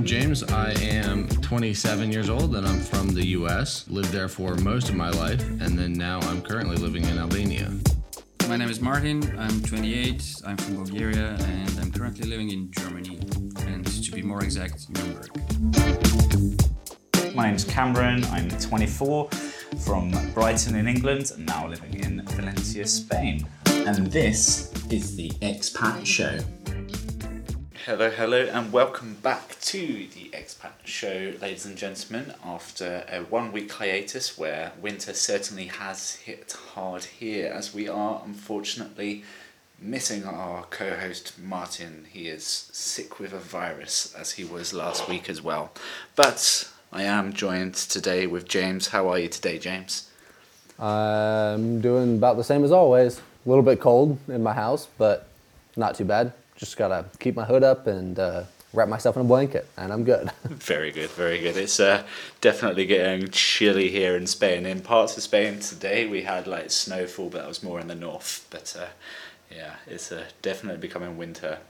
I'm James. I am 27 years old and I'm from the US. Lived there for most of my life and then now I'm currently living in Albania. My name is Martin. I'm 28. I'm from Bulgaria and I'm currently living in Germany. And to be more exact, Nuremberg. My name's Cameron. I'm 24 from Brighton in England and now living in Valencia, Spain. And this is the Expat Show. Hello, hello, and welcome back to the Expat Show, ladies and gentlemen. After a one week hiatus where winter certainly has hit hard here, as we are unfortunately missing our co host Martin. He is sick with a virus, as he was last week as well. But I am joined today with James. How are you today, James? I'm doing about the same as always. A little bit cold in my house, but not too bad. Just gotta keep my hood up and uh, wrap myself in a blanket, and I'm good. Very good, very good. It's uh, definitely getting chilly here in Spain. In parts of Spain today, we had like snowfall, but that was more in the north. But uh, yeah, it's uh, definitely becoming winter.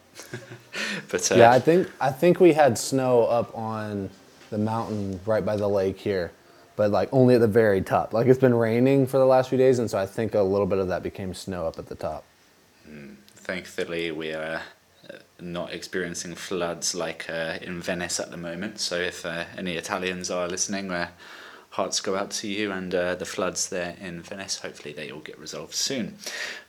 but uh, yeah, I think I think we had snow up on the mountain right by the lake here, but like only at the very top. Like it's been raining for the last few days, and so I think a little bit of that became snow up at the top. thankfully, we are uh, not experiencing floods like uh, in Venice at the moment. So if uh, any Italians are listening, uh, hearts go out to you and uh, the floods there in Venice. Hopefully, they all get resolved soon.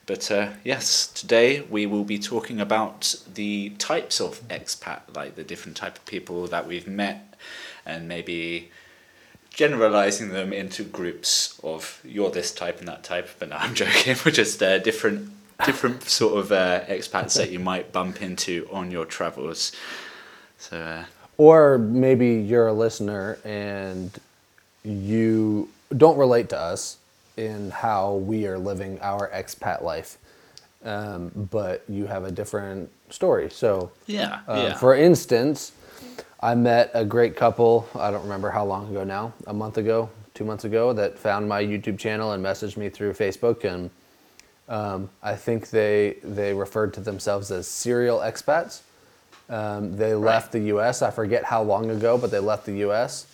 But uh, yes, today we will be talking about the types of expat, like the different type of people that we've met, and maybe generalizing them into groups of you're this type and that type. But no, I'm joking. We're just uh, different different sort of uh, expats that you might bump into on your travels. So uh, Or maybe you're a listener and you don't relate to us in how we are living our expat life, um, but you have a different story. So, yeah, uh, yeah. for instance, I met a great couple, I don't remember how long ago now, a month ago, two months ago, that found my YouTube channel and messaged me through Facebook. And um, I think they, they referred to themselves as serial expats. Um, they left the U.S. I forget how long ago, but they left the U.S.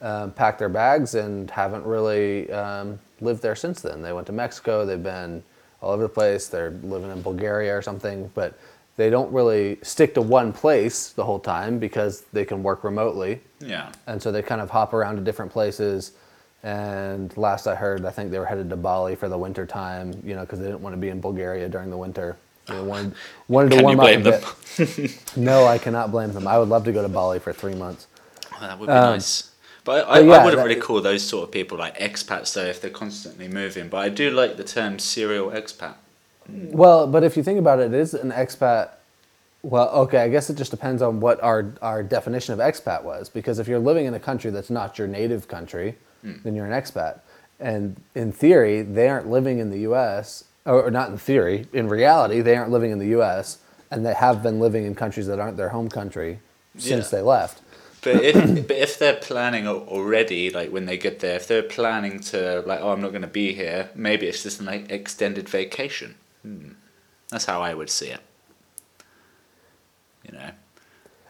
Um, packed their bags and haven't really um, lived there since then. They went to Mexico. They've been all over the place. They're living in Bulgaria or something, but they don't really stick to one place the whole time because they can work remotely, yeah. and so they kind of hop around to different places. And last I heard, I think they were headed to Bali for the winter time, you know, because they didn't want to be in Bulgaria during the winter. They wanted, wanted to Can warm up a them? bit. no, I cannot blame them. I would love to go to Bali for three months. Oh, that would be nice. But I, I, Um, but I wouldn't really call those sort of people like expats though if they're constantly moving. But I do like the term serial expat. Well, but if you think about it, it is an expat. Well, okay, I guess it just depends on what our, our definition of expat was. Because if you're living in a country that's not your native country, then you're an expat. And in theory, they aren't living in the U.S., or, not in theory, in reality, they aren't living in the U.S., and they have been living in countries that aren't their home country since Yeah. they left. But if but if they're planning already, like when they get there, if they're planning to like, oh, I'm not going to be here, maybe it's just an like, extended vacation. Hmm. That's how I would see it. You know.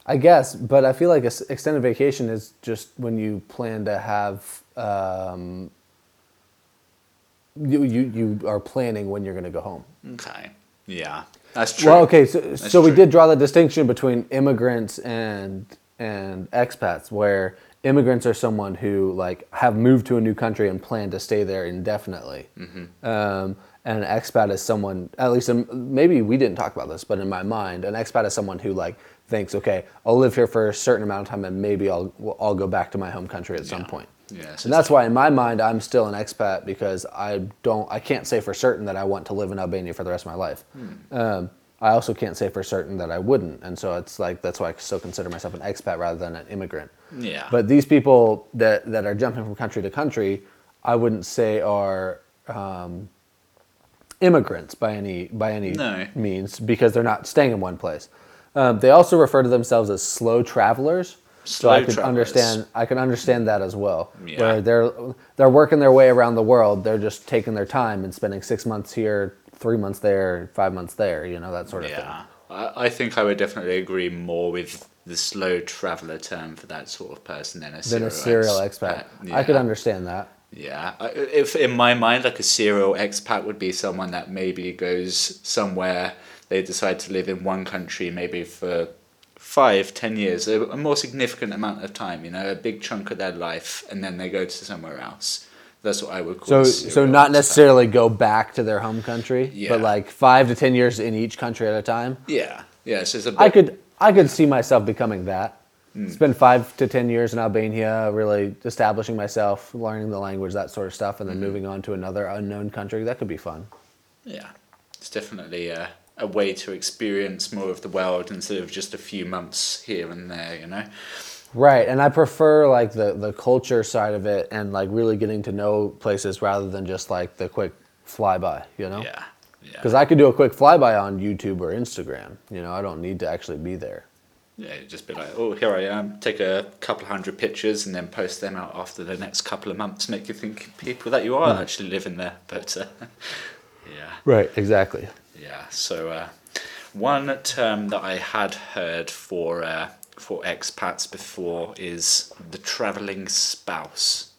I guess, but I feel like a extended vacation is just when you plan to have. Um, you, you you are planning when you're going to go home. Okay. Yeah, that's true. Well, okay, so, so we true. did draw the distinction between immigrants and and expats, where immigrants are someone who like have moved to a new country and plan to stay there indefinitely, Mm-hmm. um, and an expat is someone. At least, in, maybe we didn't talk about this, but in my mind, an expat is someone who like thinks, okay, I'll live here for a certain amount of time, and maybe I'll I'll go back to my home country at some point. Yeah, so and that's why in my mind I'm still an expat because I don't I can't say for certain that I want to live in Albania for the rest of my life. Hmm. Um, I also can't say for certain that I wouldn't, and so it's like that's why I still consider myself an expat rather than an immigrant. Yeah. But these people that that are jumping from country to country, I wouldn't say are um, immigrants by any by any No. means because they're not staying in one place. Um, they also refer to themselves as slow travelers. So I could understand I can understand that as well. Yeah. Where they're they're working their way around the world. They're just taking their time and spending six months here, three months there, five months there. You know that sort of thing. Yeah, I, I think I would definitely agree more with the slow traveler term for that sort of person than a Than serial a serial expat. expat. I could understand that. Yeah, if in my mind, like a serial expat would be someone that maybe goes somewhere. They decide to live in one country, maybe for five, ten years, a, a more significant amount of time. You know, a big chunk of their life, and then they go to somewhere else. That's what I would call. So, so not necessarily go back to their home country, Yeah. but like five to ten years in each country at a time. Yeah, yeah. So it's a bit, I could, I could see myself becoming that. Hmm. Spend five to ten years in Albania, really establishing myself, learning the language, that sort of stuff, and then hmm. moving on to another unknown country. That could be fun. Yeah, it's definitely a, a way to experience more of the world instead of just a few months here and there. You know. Right, and I prefer like the the culture side of it, and like really getting to know places rather than just like the quick flyby. You know. Yeah. Yeah. Because I could do a quick flyby on YouTube or Instagram. You know, I don't need to actually be there. Yeah, just be like, oh, here I am. Take a couple hundred pictures and then post them out after the next couple of months. Make you think people that you are actually living there. But uh, yeah, Right, exactly. Yeah. So uh, one term that I had heard for uh, for expats before is the traveling spouse.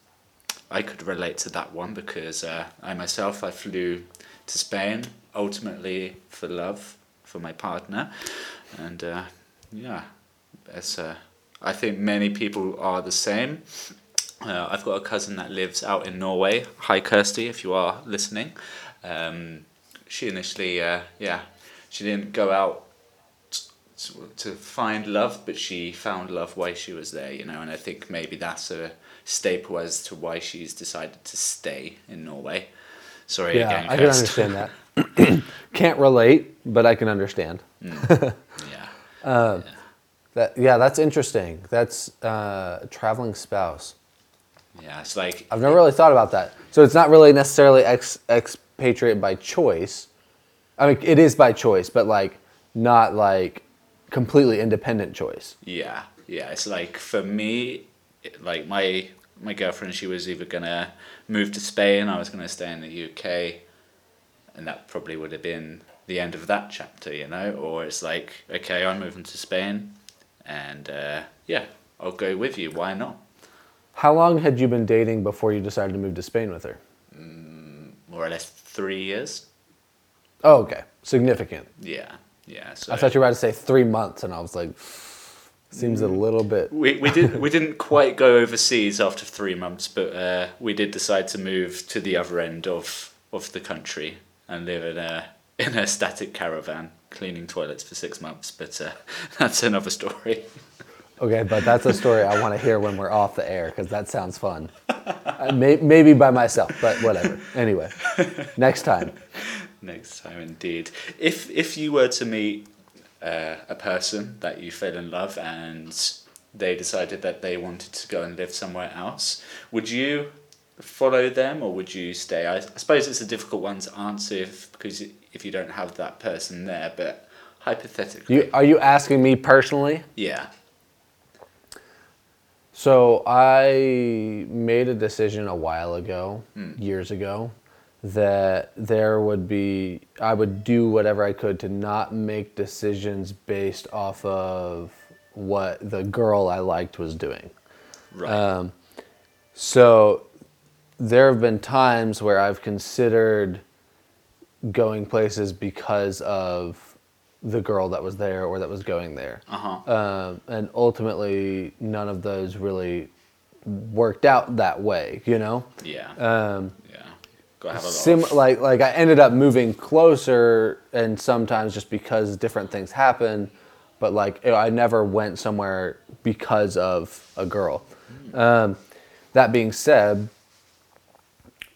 I could relate to that one because uh, I myself I flew to Spain ultimately for love for my partner, and uh, yeah, as uh, I think many people are the same. Uh, I've got a cousin that lives out in Norway. Hi, Kirsty, if you are listening. Um, she initially, uh, yeah, she didn't go out t- to find love, but she found love while she was there, you know, and I think maybe that's a staple as to why she's decided to stay in Norway. Sorry Yeah, again, I can understand that. Can't relate, but I can understand. Yeah. That yeah, that's interesting. That's uh, traveling spouse. Yeah, it's like I've never really thought about that. So it's not really necessarily ex, ex expatriate by choice. I mean, it is by choice, but like not like completely independent choice. Yeah, yeah. It's like for me, it- like my my girlfriend, she was either gonna move to Spain, I was gonna stay in the UK, and that probably would have been the end of that chapter, you know. Or it's like, okay, I'm moving to Spain, and uh, yeah, I'll go with you. Why not? How long had you been dating before you decided to move to Spain with her? More or less three years. Oh, okay, significant. Yeah, yeah. So I thought you were about to say three months, and I was like, seems a little bit. we we did we didn't quite go overseas after three months, but uh, we did decide to move to the other end of of the country and live in a in a static caravan, cleaning toilets for six months. But uh, that's another story. Okay, but that's a story I want to hear when we're off the air because that sounds fun. Uh, may, maybe by myself, but whatever. Anyway, next time. Next time, indeed. If if you were to meet uh, a person that you fell in love and they decided that they wanted to go and live somewhere else, would you follow them or would you stay? I, I suppose it's a difficult one to answer if, because if you don't have that person there, but hypothetically, You, are you asking me personally? yeah, So I made a decision a while ago, years ago, that there would be I would do whatever I could to not make decisions based off of what the girl I liked was doing. right, Um, So there have been times where I've considered going places because of the girl that was there or that was going there. uh huh, Um, and ultimately, none of those really worked out that way, you know? yeah, Um, yeah. To have a sim- like, like I ended up moving closer, and sometimes just because different things happen, but like I never went somewhere because of a girl. Um, that being said,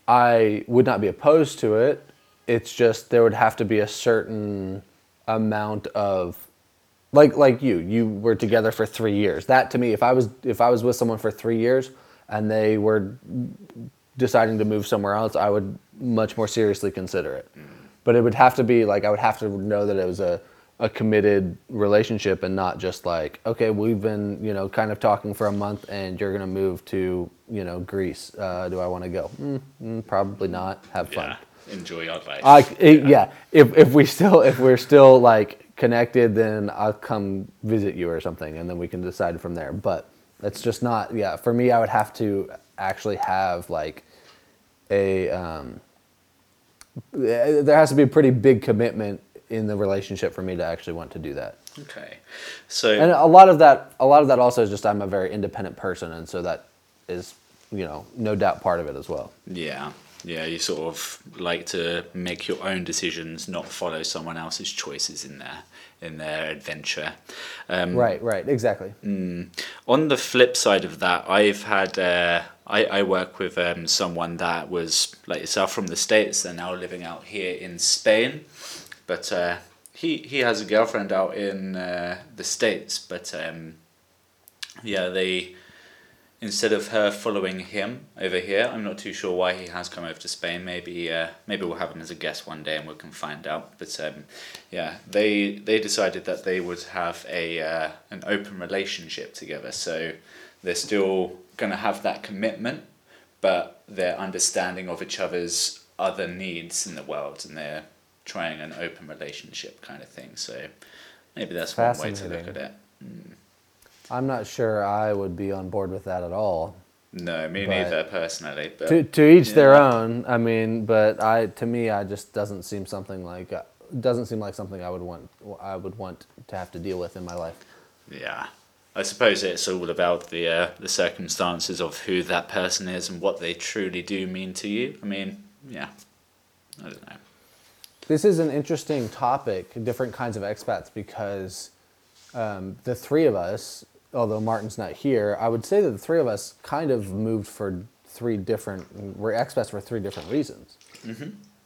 I would not be opposed to it. It's just there would have to be a certain amount of like like you you were together for 3 years. That to me if I was if I was with someone for 3 years and they were deciding to move somewhere else, I would much more seriously consider it. But it would have to be like I would have to know that it was a a committed relationship and not just like okay we've been you know kind of talking for a month and you're gonna move to you know Greece. Uh, do I want to go? Mm, mm, probably not. Have fun. Yeah, enjoy our life. I, it- yeah. If if we still if we're still like connected, then I'll come visit you or something, and then we can decide from there. But that's just not. Yeah, for me, I would have to actually have like a. Um, there has to be a pretty big commitment in the relationship for me to actually want to do that. Okay. So And a lot of that, a lot of that also is just I'm a very independent person, and so that is, you know, no doubt part of it as well. Yeah, yeah. You sort of like to make your own decisions, not follow someone else's choices in their in their adventure. Um, Right, right, exactly. On the flip side of that, I've had uh, I I work with um, someone that was like yourself from the states. They're now living out here in Spain, but uh, he he has a girlfriend out in uh, the states. But um, yeah, they instead of her following him over here, I'm not too sure why he has come over to Spain. Maybe uh, maybe we'll have him as a guest one day and we can find out. But um, yeah, they they decided that they would have a uh, an open relationship together. So they're still gonna have that commitment, but their understanding of each other's other needs in the world, and they're trying an open relationship kind of thing. So maybe that's one way to look at it. I'm not sure I would be on board with that at all. No, me But- neither personally. But To to each their own. I mean, but I to me, I just doesn't seem something like uh, doesn't seem like something I would want I would want to have to deal with in my life. Yeah, I suppose it's all about the uh, the circumstances of who that person is and what they truly do mean to you. I mean, yeah, I don't know. This is an interesting topic, different kinds of expats, because um, the three of us, although Martin's not here, I would say that the three of us kind of moved for three different, we're expats for three different reasons.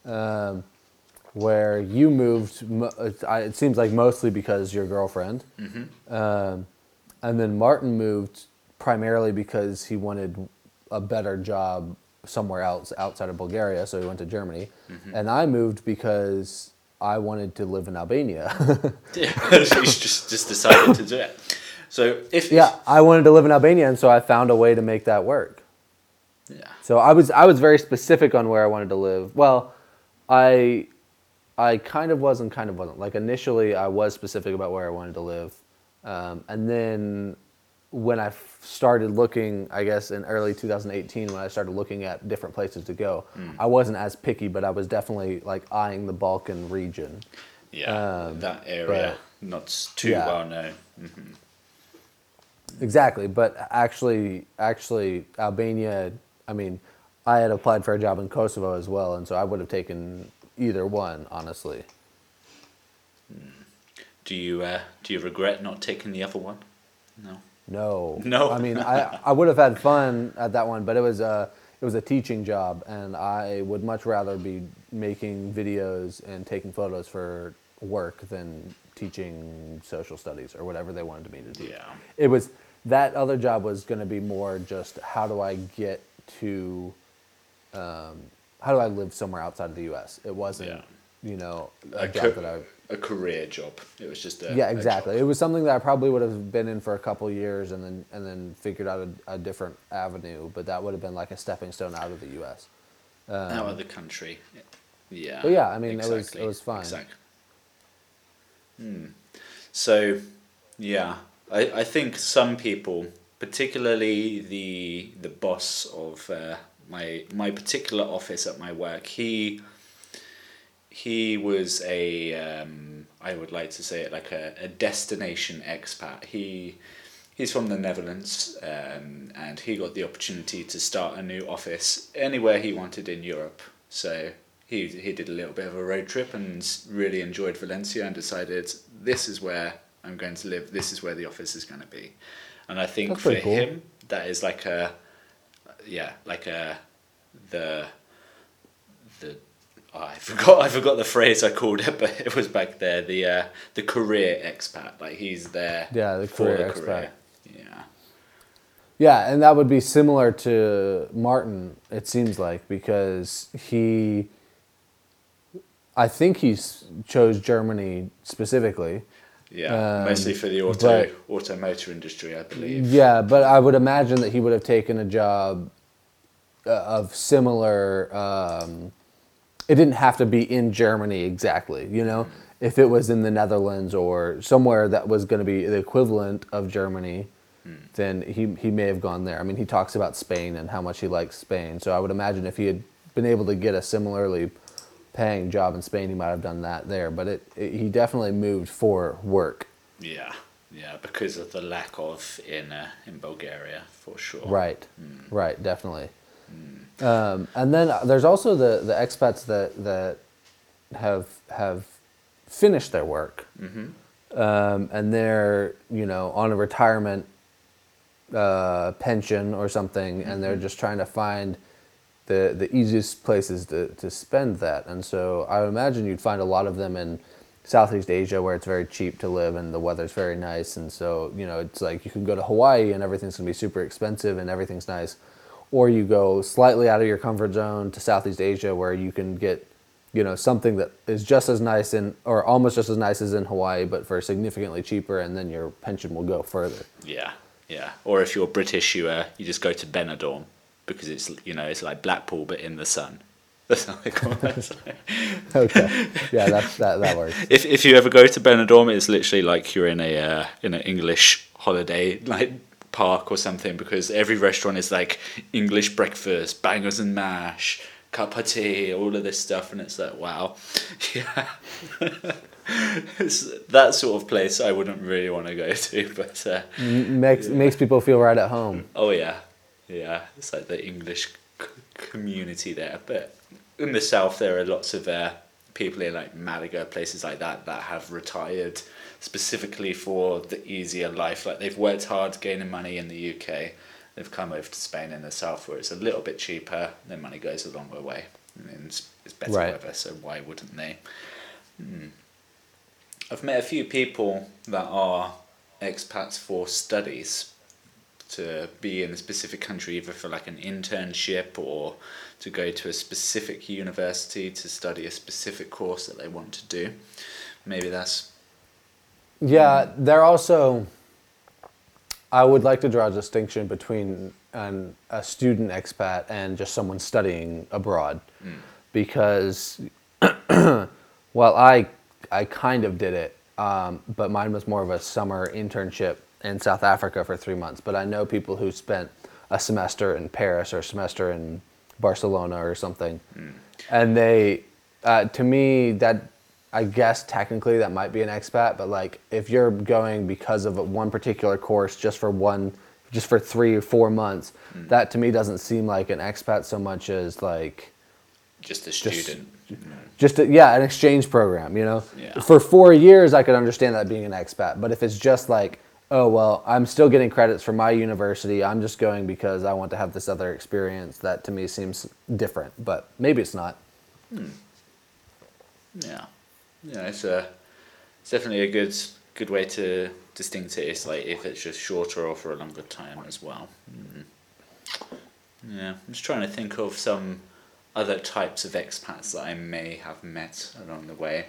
Um, where you moved, it seems like mostly because your girlfriend. Um, and then Martin moved primarily because he wanted a better job somewhere else outside of Bulgaria, so he went to Germany. And I moved because I wanted to live in Albania. Yeah, just just decided to do it. So if yeah, I wanted to live in Albania, and so I found a way to make that work. yeah, So I was I was very specific on where I wanted to live. Well, I I kind of was and kind of wasn't. Like initially, I was specific about where I wanted to live, um, and then when I f- started looking, I guess in early 2018, when I started looking at different places to go, I wasn't as picky, but I was definitely like eyeing the Balkan region. yeah, Um, that area not s- too yeah. well known. Exactly, but actually, actually, Albania. I mean, I had applied for a job in Kosovo as well, and so I would have taken either one, honestly. Do you uh, do you regret not taking the other one? No. No, No. I mean, I I would have had fun at that one, but it was a it was a teaching job, and I would much rather be making videos and taking photos for work than teaching social studies or whatever they wanted me to do. Yeah. it was that other job was going to be more just how do I get to, um, how do I live somewhere outside of the U.S. It wasn't, Yeah. you know, a, A, job ca- that I. a career job. It was just a Yeah, a exactly. job. It was something that I probably would have been in for a couple years and then and then figured out a, a different avenue, but that would have been like a stepping stone out of the U.S. out of the country. Yeah. But yeah, I mean, it was- it was fine. Exactly. Hmm. So, yeah, I, I think some people, particularly the the boss of uh, my my particular office at my work, he he was a um, I would like to say it like a, a destination expat. He he's from the Netherlands um, and he got the opportunity to start a new office anywhere he wanted in Europe. So he he did a little bit of a road trip and really enjoyed Valencia and decided this is where I'm going to live. This is where the office is going to be. And I think That's for cool. him that is like a yeah like a the the oh, I forgot I forgot the phrase I called it, but it was back there. The uh, the career expat, like he's there. Yeah, the for career the expat. career. Yeah, Yeah, and that would be similar to Martin. It seems like because he, I think he s- chose Germany specifically. yeah. Um, Mostly for the auto but- automotive industry, I believe. Yeah, but I would imagine that he would have taken a job uh, of similar. Um, it didn't have to be in Germany exactly, you know. if it was in the Netherlands or somewhere that was going to be the equivalent of Germany, then he he may have gone there. I mean, he talks about Spain and how much he likes Spain. So I would imagine if he had been able to get a similarly paying job in Spain, he might have done that there. But it, it he definitely moved for work. Yeah, yeah, because of the lack of in uh, in Bulgaria for sure. Right, right, definitely. Um, and then there's also the, the expats that that have have finished their work, um, and they're you know on a retirement uh, pension or something, and they're just trying to find the the easiest places to, to spend that. And so I imagine you'd find a lot of them in Southeast Asia where it's very cheap to live and the weather's very nice. And so you know it's like you can go to Hawaii and everything's gonna be super expensive and everything's nice, or you go slightly out of your comfort zone to Southeast Asia where you can get you know something that is just as nice in or almost just as nice as in Hawaii, but for significantly cheaper, and then your pension will go further. Yeah, yeah. Or if you're British, you uh, you just go to Benidorm because it's you know it's like Blackpool but in the sun. That's how they call it. Okay, yeah, that that that works. if if you ever go to Benidorm, it's literally like you're in a uh, in an English holiday like park or something because every restaurant is like English breakfast, bangers and mash, cup of tea, all of this stuff, and it's like wow, yeah. it's that sort of place I wouldn't really want to go to, but uh, makes makes people feel right at home. oh yeah, yeah, it's like the English c- community there. But in the south, there are lots of uh, people in like Malaga, places like that, that have retired specifically for the easier life. Like they've worked hard gaining money in the UK. They've come over to Spain in the south where it's a little bit cheaper. Their money goes a longer way. And it's, it's better Right. weather, so why wouldn't they? Hmm. I've met a few people that are expats for studies to be in a specific country, either for like an internship or to go to a specific university to study a specific course that they want to do. Maybe that's Yeah, they're also. I would like to draw a distinction between an, a student expat and just someone studying abroad, because well, I I kind of did it, um, but mine was more of a summer internship in South Africa for three months. But I know people who spent a semester in Paris or a semester in Barcelona or something, and they, uh, to me, that I guess technically that might be an expat, but like if you're going because of a, one particular course just for one, just for three or four months, that to me doesn't seem like an expat so much as like just a student. just a, yeah an exchange program you know Yeah. for four years i could understand that being an expat but if it's just like oh well i'm still getting credits from my university i'm just going because i want to have this other experience that to me seems different but maybe it's not Yeah, yeah, it's a it's definitely a good good way to distinct. It's like if it's just shorter or for a longer time as well. Mm. Yeah, I'm just trying to think of some other types of expats that I may have met along the way.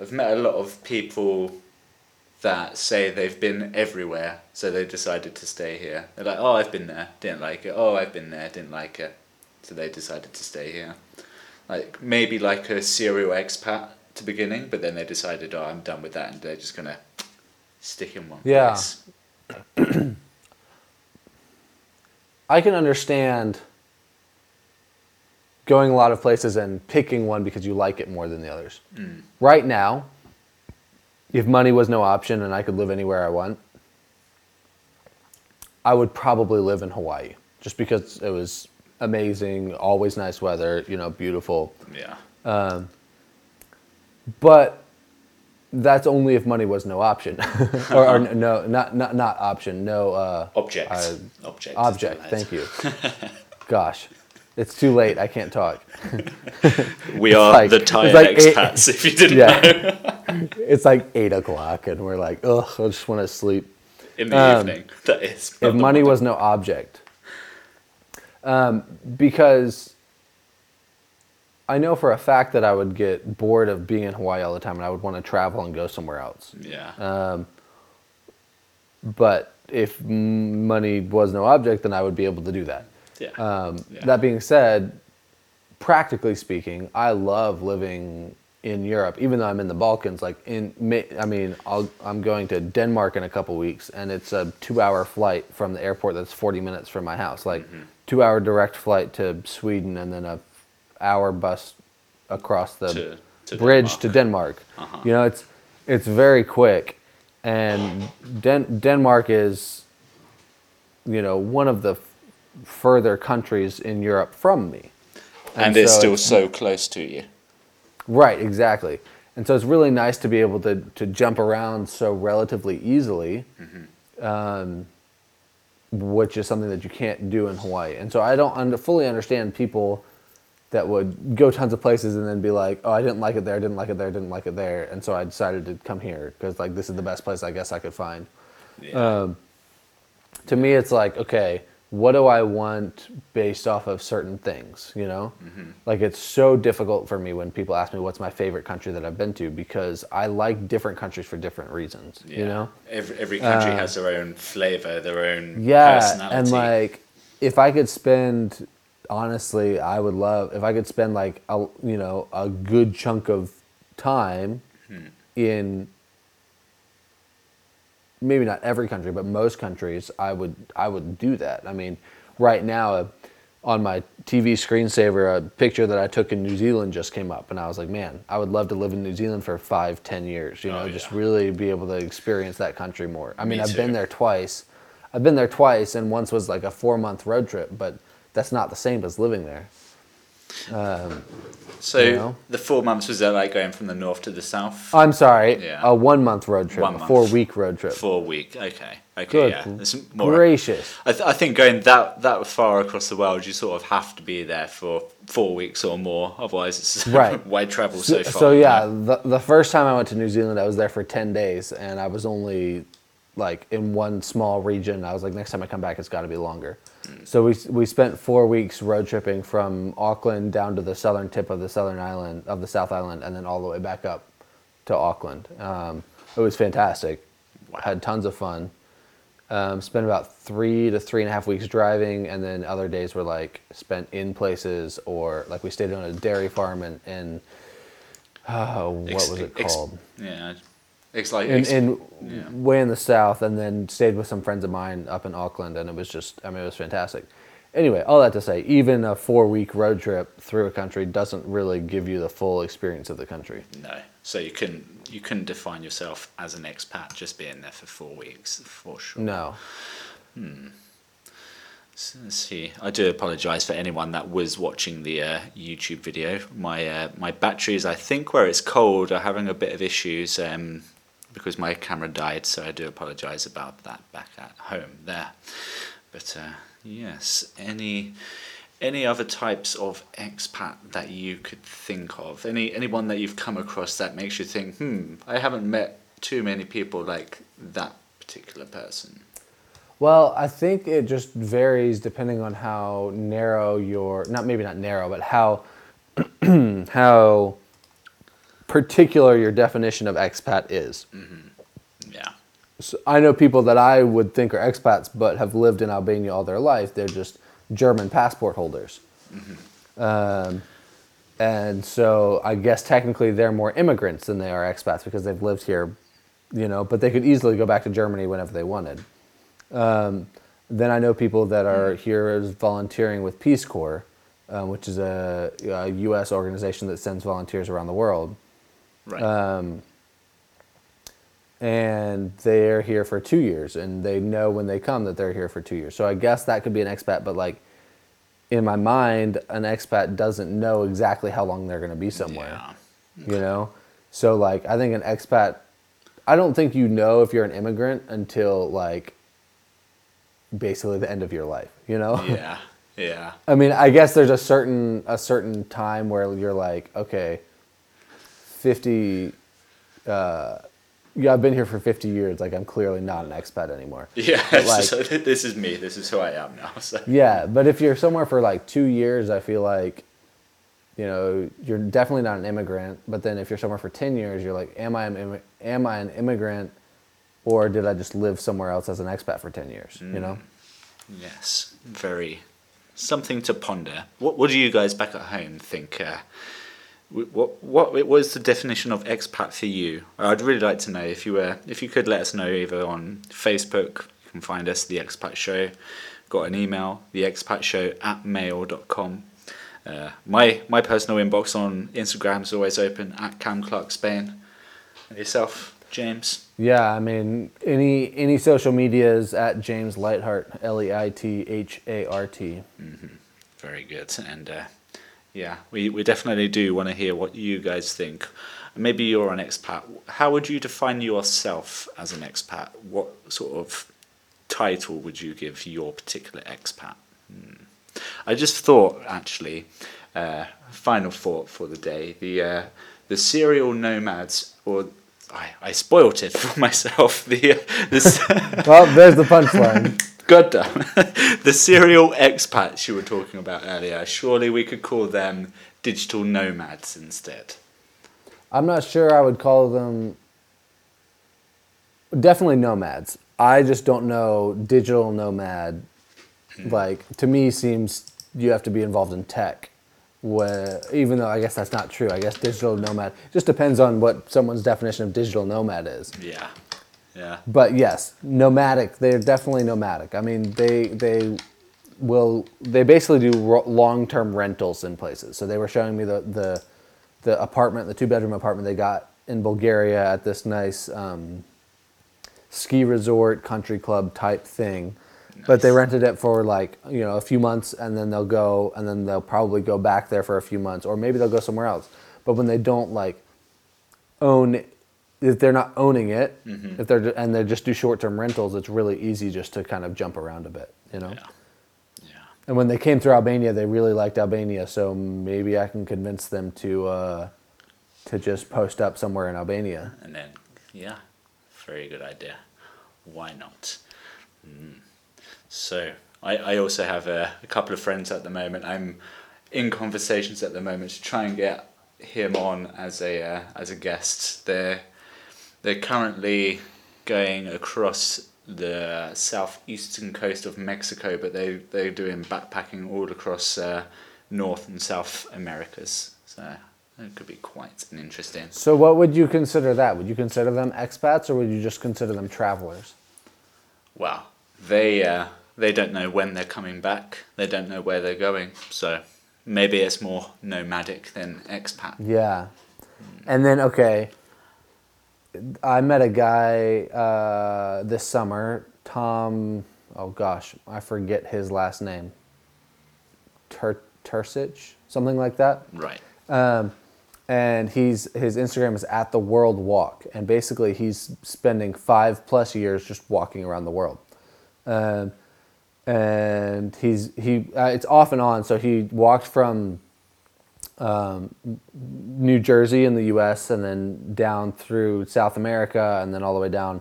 I've met a lot of people that say they've been everywhere, so they decided to stay here. They're like, oh, I've been there, didn't like it. Oh, I've been there, didn't like it. So they decided to stay here. Like maybe like a serial expat to beginning, but then they decided, oh, I'm done with that, and they're just gonna stick in one Yeah. place. i can understand going a lot of places and picking one because you like it more than the others mm. right now if money was no option and i could live anywhere i want I would probably live in Hawaii just because it was amazing, always nice weather, you know, beautiful. Yeah. But that's only if money was no option, or, or no, not not not option, no uh, Object. uh, object. object. Thank you. Gosh, it's too late. I can't talk. We are like- the tired like eight- expats. if you didn't know, it's like eight o'clock, and we're like, ugh, I just want to sleep. in the Um, evening, that is. if money was no object. Um, because I know for a fact that I would get bored of being in Hawaii all the time and I would want to travel and go somewhere else. Yeah. Uh, But if money was no object, then I would be able to do that. Yeah. Um, Yeah. That being said, practically speaking, I love living in Europe, even though I'm in the Balkans. Like in, I mean, I'll, I'm going to Denmark in a couple weeks, and it's a two-hour flight from the airport that's 40 minutes from my house. Like two-hour direct flight to Sweden, and then a hour bus across the To- to bridge Denmark. to Denmark. You know, it's it's very quick, and Den- Denmark is, you know, one of the further countries in Europe from me. And, it's so still so close to you. Right, exactly. And so it's really nice to be able to, to jump around so relatively easily, um, which is something that you can't do in Hawaii. And so I don't under, fully understand people that would go tons of places and then be like, oh, I didn't like it there, didn't like it there, didn't like it there. And so I decided to come here because like this is the best place I guess I could find. Yeah. To me, it's like, okay, what do I want based off of certain things, you know? Mm-hmm. Like it's so difficult for me when people ask me what's my favorite country that I've been to because I like different countries for different reasons, you know? Every, every country uh, has their own flavor, their own Yeah, personality. and like if I could spend honestly, I would love if I could spend like a you know a good chunk of time hmm. in maybe not every country, but most countries, I would I would do that. I mean, right now uh, on my TV screensaver, a picture that I took in New Zealand just came up, and I was like, man, I would love to live in New Zealand for five, ten years. You know, Oh, just yeah. really be able to experience that country more. I mean, Me I've been there twice. I've been there twice, and once was like a four month road trip, but that's not the same as living there. Um, so you know? the four months was that like going from the north to the south? I'm sorry, Yeah. a one month road trip, One a month. four week road trip. Four week. Okay. Okay. Good Yeah. It's more. gracious. I, th- I think going that that far across the world, you sort of have to be there for four weeks or more. Otherwise, it's Right. why travel so So, far? so you yeah, the, the first time I went to New Zealand, I was there for 10 days and I was only like in one small region. I was like, next time I come back, it's got to be longer. So we, we spent four weeks road tripping from Auckland down to the southern tip of the southern island, of the South Island, and then all the way back up to Auckland. Um, it was fantastic. Had tons of fun. Um, spent about three to three and a half weeks driving, and then other days were like spent in places or like we stayed on a dairy farm in, in uh, what Ex- was it ex- called? Yeah. It's like in, ex- in yeah. way in the south, and then stayed with some friends of mine up in Auckland, and it was just I mean it was fantastic. Anyway, all that to say, even a four week road trip through a country doesn't really give you the full experience of the country. no. So you couldn't you couldn't define yourself as an expat just being there for four weeks for sure. No. So Let's see. I do apologise for anyone that was watching the uh, YouTube video. My uh, my batteries, I think, where it's cold, are having a bit of issues um, because my camera died. So I do apologise about that back at home there. But uh, yes, any any other types of expat that you could think of? Any anyone that you've come across that makes you think, hmm, I haven't met too many people like that particular person. Well, I think it just varies depending on how narrow your not maybe not narrow, but how how particular your definition of expat is. Yeah. So I know people that I would think are expats but have lived in Albania all their life. They're just German passport holders. Um, and so I guess technically they're more immigrants than they are expats because they've lived here, you know, but they could easily go back to Germany whenever they wanted. Um, then I know people that are here as volunteering with Peace Corps, um, which is a, a U.S. organization that sends volunteers around the world Right. Um, and they're here for two years and they know when they come that they're here for two years so i guess that could be an expat but like in my mind an expat doesn't know exactly how long they're going to be somewhere Yeah. you know so like i think an expat i don't think you know if you're an immigrant until like basically the end of your life you know Yeah. Yeah. I mean, I guess there's a certain a certain time where you're like, okay, fifty. Uh, yeah, I've been here for fifty years. Like, I'm clearly not an expat anymore. Yeah, like- so this is me. This is who I am now. So Yeah, but if you're somewhere for like two years, I feel like, you know, you're definitely not an immigrant. But then if you're somewhere for ten years, you're like, am I an am I an immigrant, or did I just live somewhere else as an expat for ten years? You know. yes, very something to ponder. What What do you guys back at home think? Uh, wh- what what was the definition of expat for you? I'd really like to know if you were if you could let us know either on Facebook. You can find us the Expat Show. Got an email the Expat Show at mail.com. Uh, my my personal inbox on Instagram is always open at Cam Clark Spain. And yourself, James. Yeah, I mean, any any social media is at James Leithart, L E I T H A R T. Very good. And uh, yeah, we, we definitely do want to hear what you guys think. Maybe you're an expat. How would you define yourself as an expat? What sort of title would you give your particular expat? Hmm. I just thought, actually, uh, final thought for the day: the uh, the serial nomads, or I, I spoilt it for myself. The uh, this. Well, there's the punchline. God damn. the serial expats you were talking about earlier, surely we could call them digital nomads instead. I'm not sure I would call them. Definitely nomads. I just don't know digital nomad. Hmm. Like to me, seems you have to be involved in tech. Where even though I guess that's not true. I guess digital nomad just depends on what someone's definition of digital nomad is. Yeah. Yeah. But yes, nomadic. They're definitely nomadic. I mean, they they will they basically do ro- long-term rentals in places. So they were showing me the the the apartment, the two-bedroom apartment they got in Bulgaria at this nice um, ski resort, country club type thing. But they rented it for like you know a few months, and then they'll go, and then they'll probably go back there for a few months, or maybe they'll go somewhere else. But when they don't like own if they're not owning it if they're and they just do short-term rentals it's really easy just to kind of jump around a bit you know Yeah. Yeah. and when they came through albania they really liked albania so maybe i can convince them to uh, to just post up somewhere in albania And then, yeah, very good idea. Why not? Mm. So, I, I also have a, a couple of friends at the moment. I'm in conversations at the moment to try and get him on as a uh, as a guest. They're they're currently going across the southeastern coast of Mexico, but they they're doing backpacking all across uh, North and South Americas. So it could be quite an interesting. so what would you consider that would you consider them expats or would you just consider them travelers Well, they uh, they don't know when they're coming back. They don't know where they're going. So maybe it's more nomadic than expat. Yeah. And then okay, I met a guy uh, this summer, Tom. Oh gosh, I forget his last name. Tur Turcich, something like that. Right. Um, and he's his Instagram is at the World Walk, and basically he's spending five plus years just walking around the world. Um, and he's he uh, it's off and on. So he walked from um, New Jersey in the U.S. and then down through South America and then all the way down.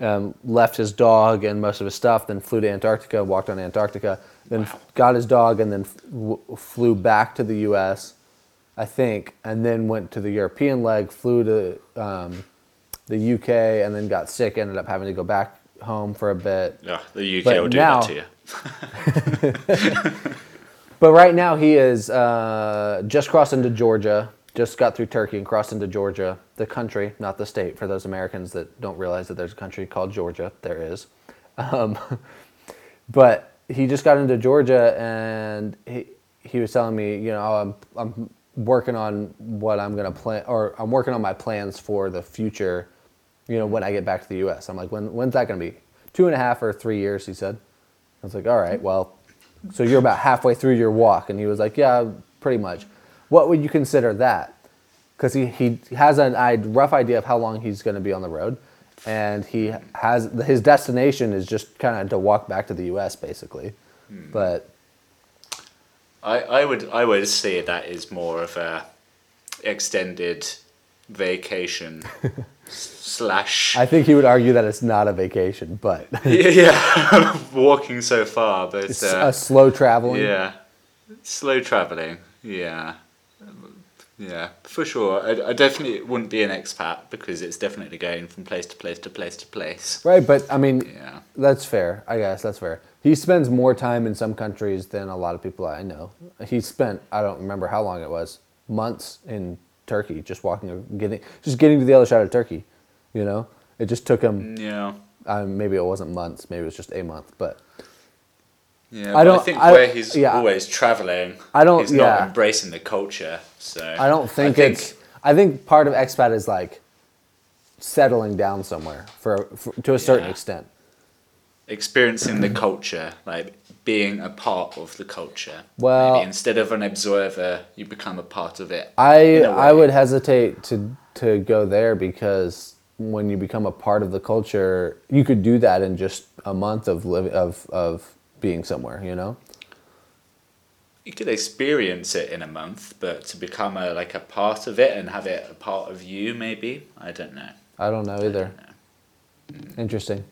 Um, left his dog and most of his stuff, then flew to Antarctica, walked on Antarctica, then Wow. got his dog and then f- w- flew back to the U.S. I think, and then went to the European leg, flew to um, the UK, and then got sick. Ended up having to go back home for a bit. Yeah, the UK But will do now- that to you. But right now he is uh, just crossed into Georgia. Just got through Turkey and crossed into Georgia, the country, not the state. For those Americans that don't realize that there's a country called Georgia, there is. Um, but he just got into Georgia, and he he was telling me, you know, I'm I'm working on what I'm gonna plan, or I'm working on my plans for the future. You know, when I get back to the U.S., I'm like, when when's that gonna be? Two and a half or three years, he said. I was like, all right, well, so you're about halfway through your walk, and he was like, yeah, pretty much. What would you consider that? Because he, he has a rough idea of how long he's going to be on the road, and he has his destination is just kind of to walk back to the U.S. basically. Hmm. But I, I would I would say that is more of a extended vacation slash I think he would argue that it's not a vacation, but yeah, walking so far, but it's uh, a slow traveling. Yeah, slow traveling. Yeah, yeah, for sure. I, I definitely wouldn't be an expat because it's definitely going from place to place to place to place. Right, but I mean, Yeah. that's fair. I guess that's fair. He spends more time in some countries than a lot of people I know. He spent I don't remember how long it was, months in Turkey, just walking, getting, just getting to the other side of Turkey. You know, it just took him. Yeah. Um, maybe it wasn't months. Maybe it was just a month. But Yeah, I but don't- think I- where he's yeah. always traveling, I don't- he's not yeah. embracing the culture. So I don't think, it's. I think part of expat is like settling down somewhere for, for to a certain Yeah. extent. experiencing the culture, like being a part of the culture. Well- maybe instead of an observer, you become a part of it. I I would hesitate to to go there because when you become a part of the culture, you could do that in just a month of live of of being somewhere. You know. You could experience it in a month, but to become a like a part of it and have it a part of you, maybe I don't know. I don't know either. Interesting.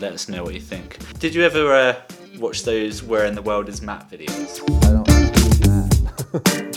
Let us know what you think. Did you ever uh, watch those "Where in the World Is Matt" videos?